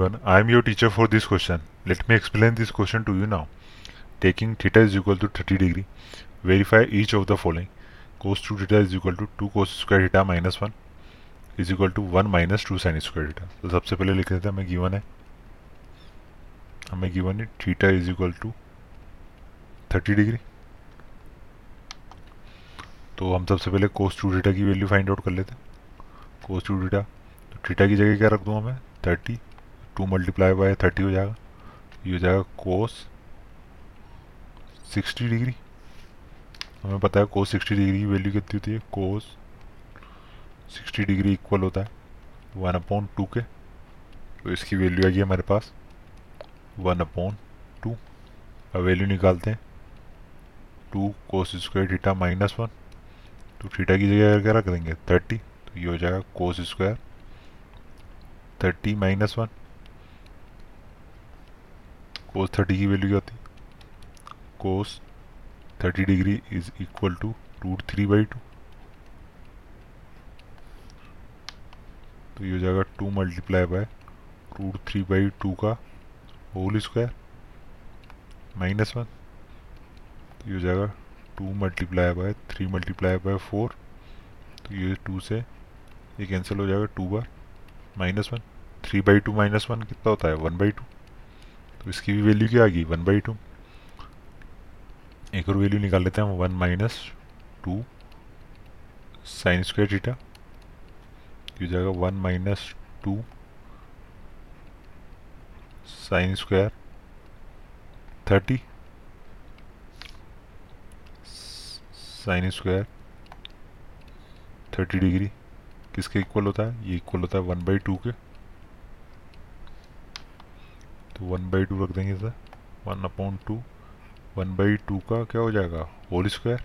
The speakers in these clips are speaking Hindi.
I am your teacher for this question. Let me explain this question to you now. Taking theta is equal to 30 degree, verify each of the following. Cos 2 theta is equal to 2 cos square theta minus 1 is equal to 1 minus 2 sin square theta. तो सबसे पहले लिख देते हैं हमें गिवन है हमें गिवन है theta is equal to 30 degree तो हम सबसे पहले कोस टू थीटा की वैल्यू फाइंड आउट कर लेते हैं कोस टू थीटा तो थीटा की जगह क्या रख दूँ हमें 30 टू मल्टीप्लाई बाय 30 हो जाएगा। ये हो जाएगा कोस 60 डिग्री। हमें पता है कोस 60 डिग्री की वैल्यू कितनी होती है? कोस 60 डिग्री इक्वल होता है। वन अपॉन टू के। तो इसकी वैल्यू आ गई हमारे पास वन अपॉन टू। अब वैल्यू निकालते हैं। Two cos square theta minus one तो थीटा की जगह क्या रख देंगे? थर्टी तो ये हो जाएगा cos square thirty minus one cos thirty की वैल्यू क्या होती है। Cos thirty degree is equal to root three by two तो ये हो जाएगा two multiply by root three by two का होल स्क्वायर माइनस वन तो ये हो जाएगा two multiply by three multiply by four तो ये टू से ये कैंसिल हो जाएगा two bar minus one three by two minus one कितना होता है? वन बाई टू तो इसकी भी वैल्यू क्या आ गई? वन बाई टू एक और वैल्यू निकाल लेते हैं one minus two sine square theta ये जाएगा one minus two sine square thirty sine square thirty degree किसके इक्वल होता है? ये इक्वल होता है वन बाई टू के. तो वन बाई टू रख देंगे sir one upon two one by two का क्या हो जाएगा? होल स्क्वायर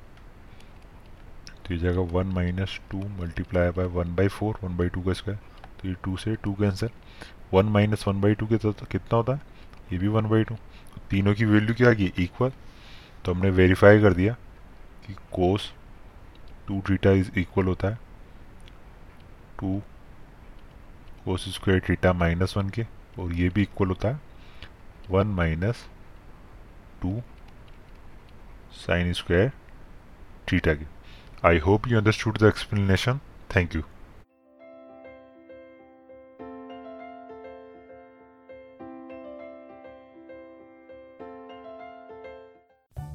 तो ये जाएगा one minus two multiply by one by four one by two का स्क्वायर तो ये टू से two cancel one minus one by two के कितना होता है? ये भी वन बाई टू तीनों की वैल्यू क्या आ गई? इक्वल तो हमने वेरीफाई कर दिया कि cos two theta is equal होता है। Two cos square theta minus one के, और ये भी इक्वल होता है। One minus two sine square theta के I hope you understood the explanation. Thank you.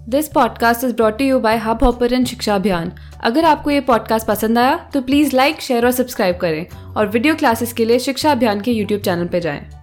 This podcast is brought you by hubhopper Shiksha Abhiyan अगर आपको ये पॉडकास्ट पसंद आया तो प्लीज़ लाइक शेयर और सब्सक्राइब करें और वीडियो क्लासेस के लिए शिक्षा अभियान के यूट्यूब चैनल पर जाएँ।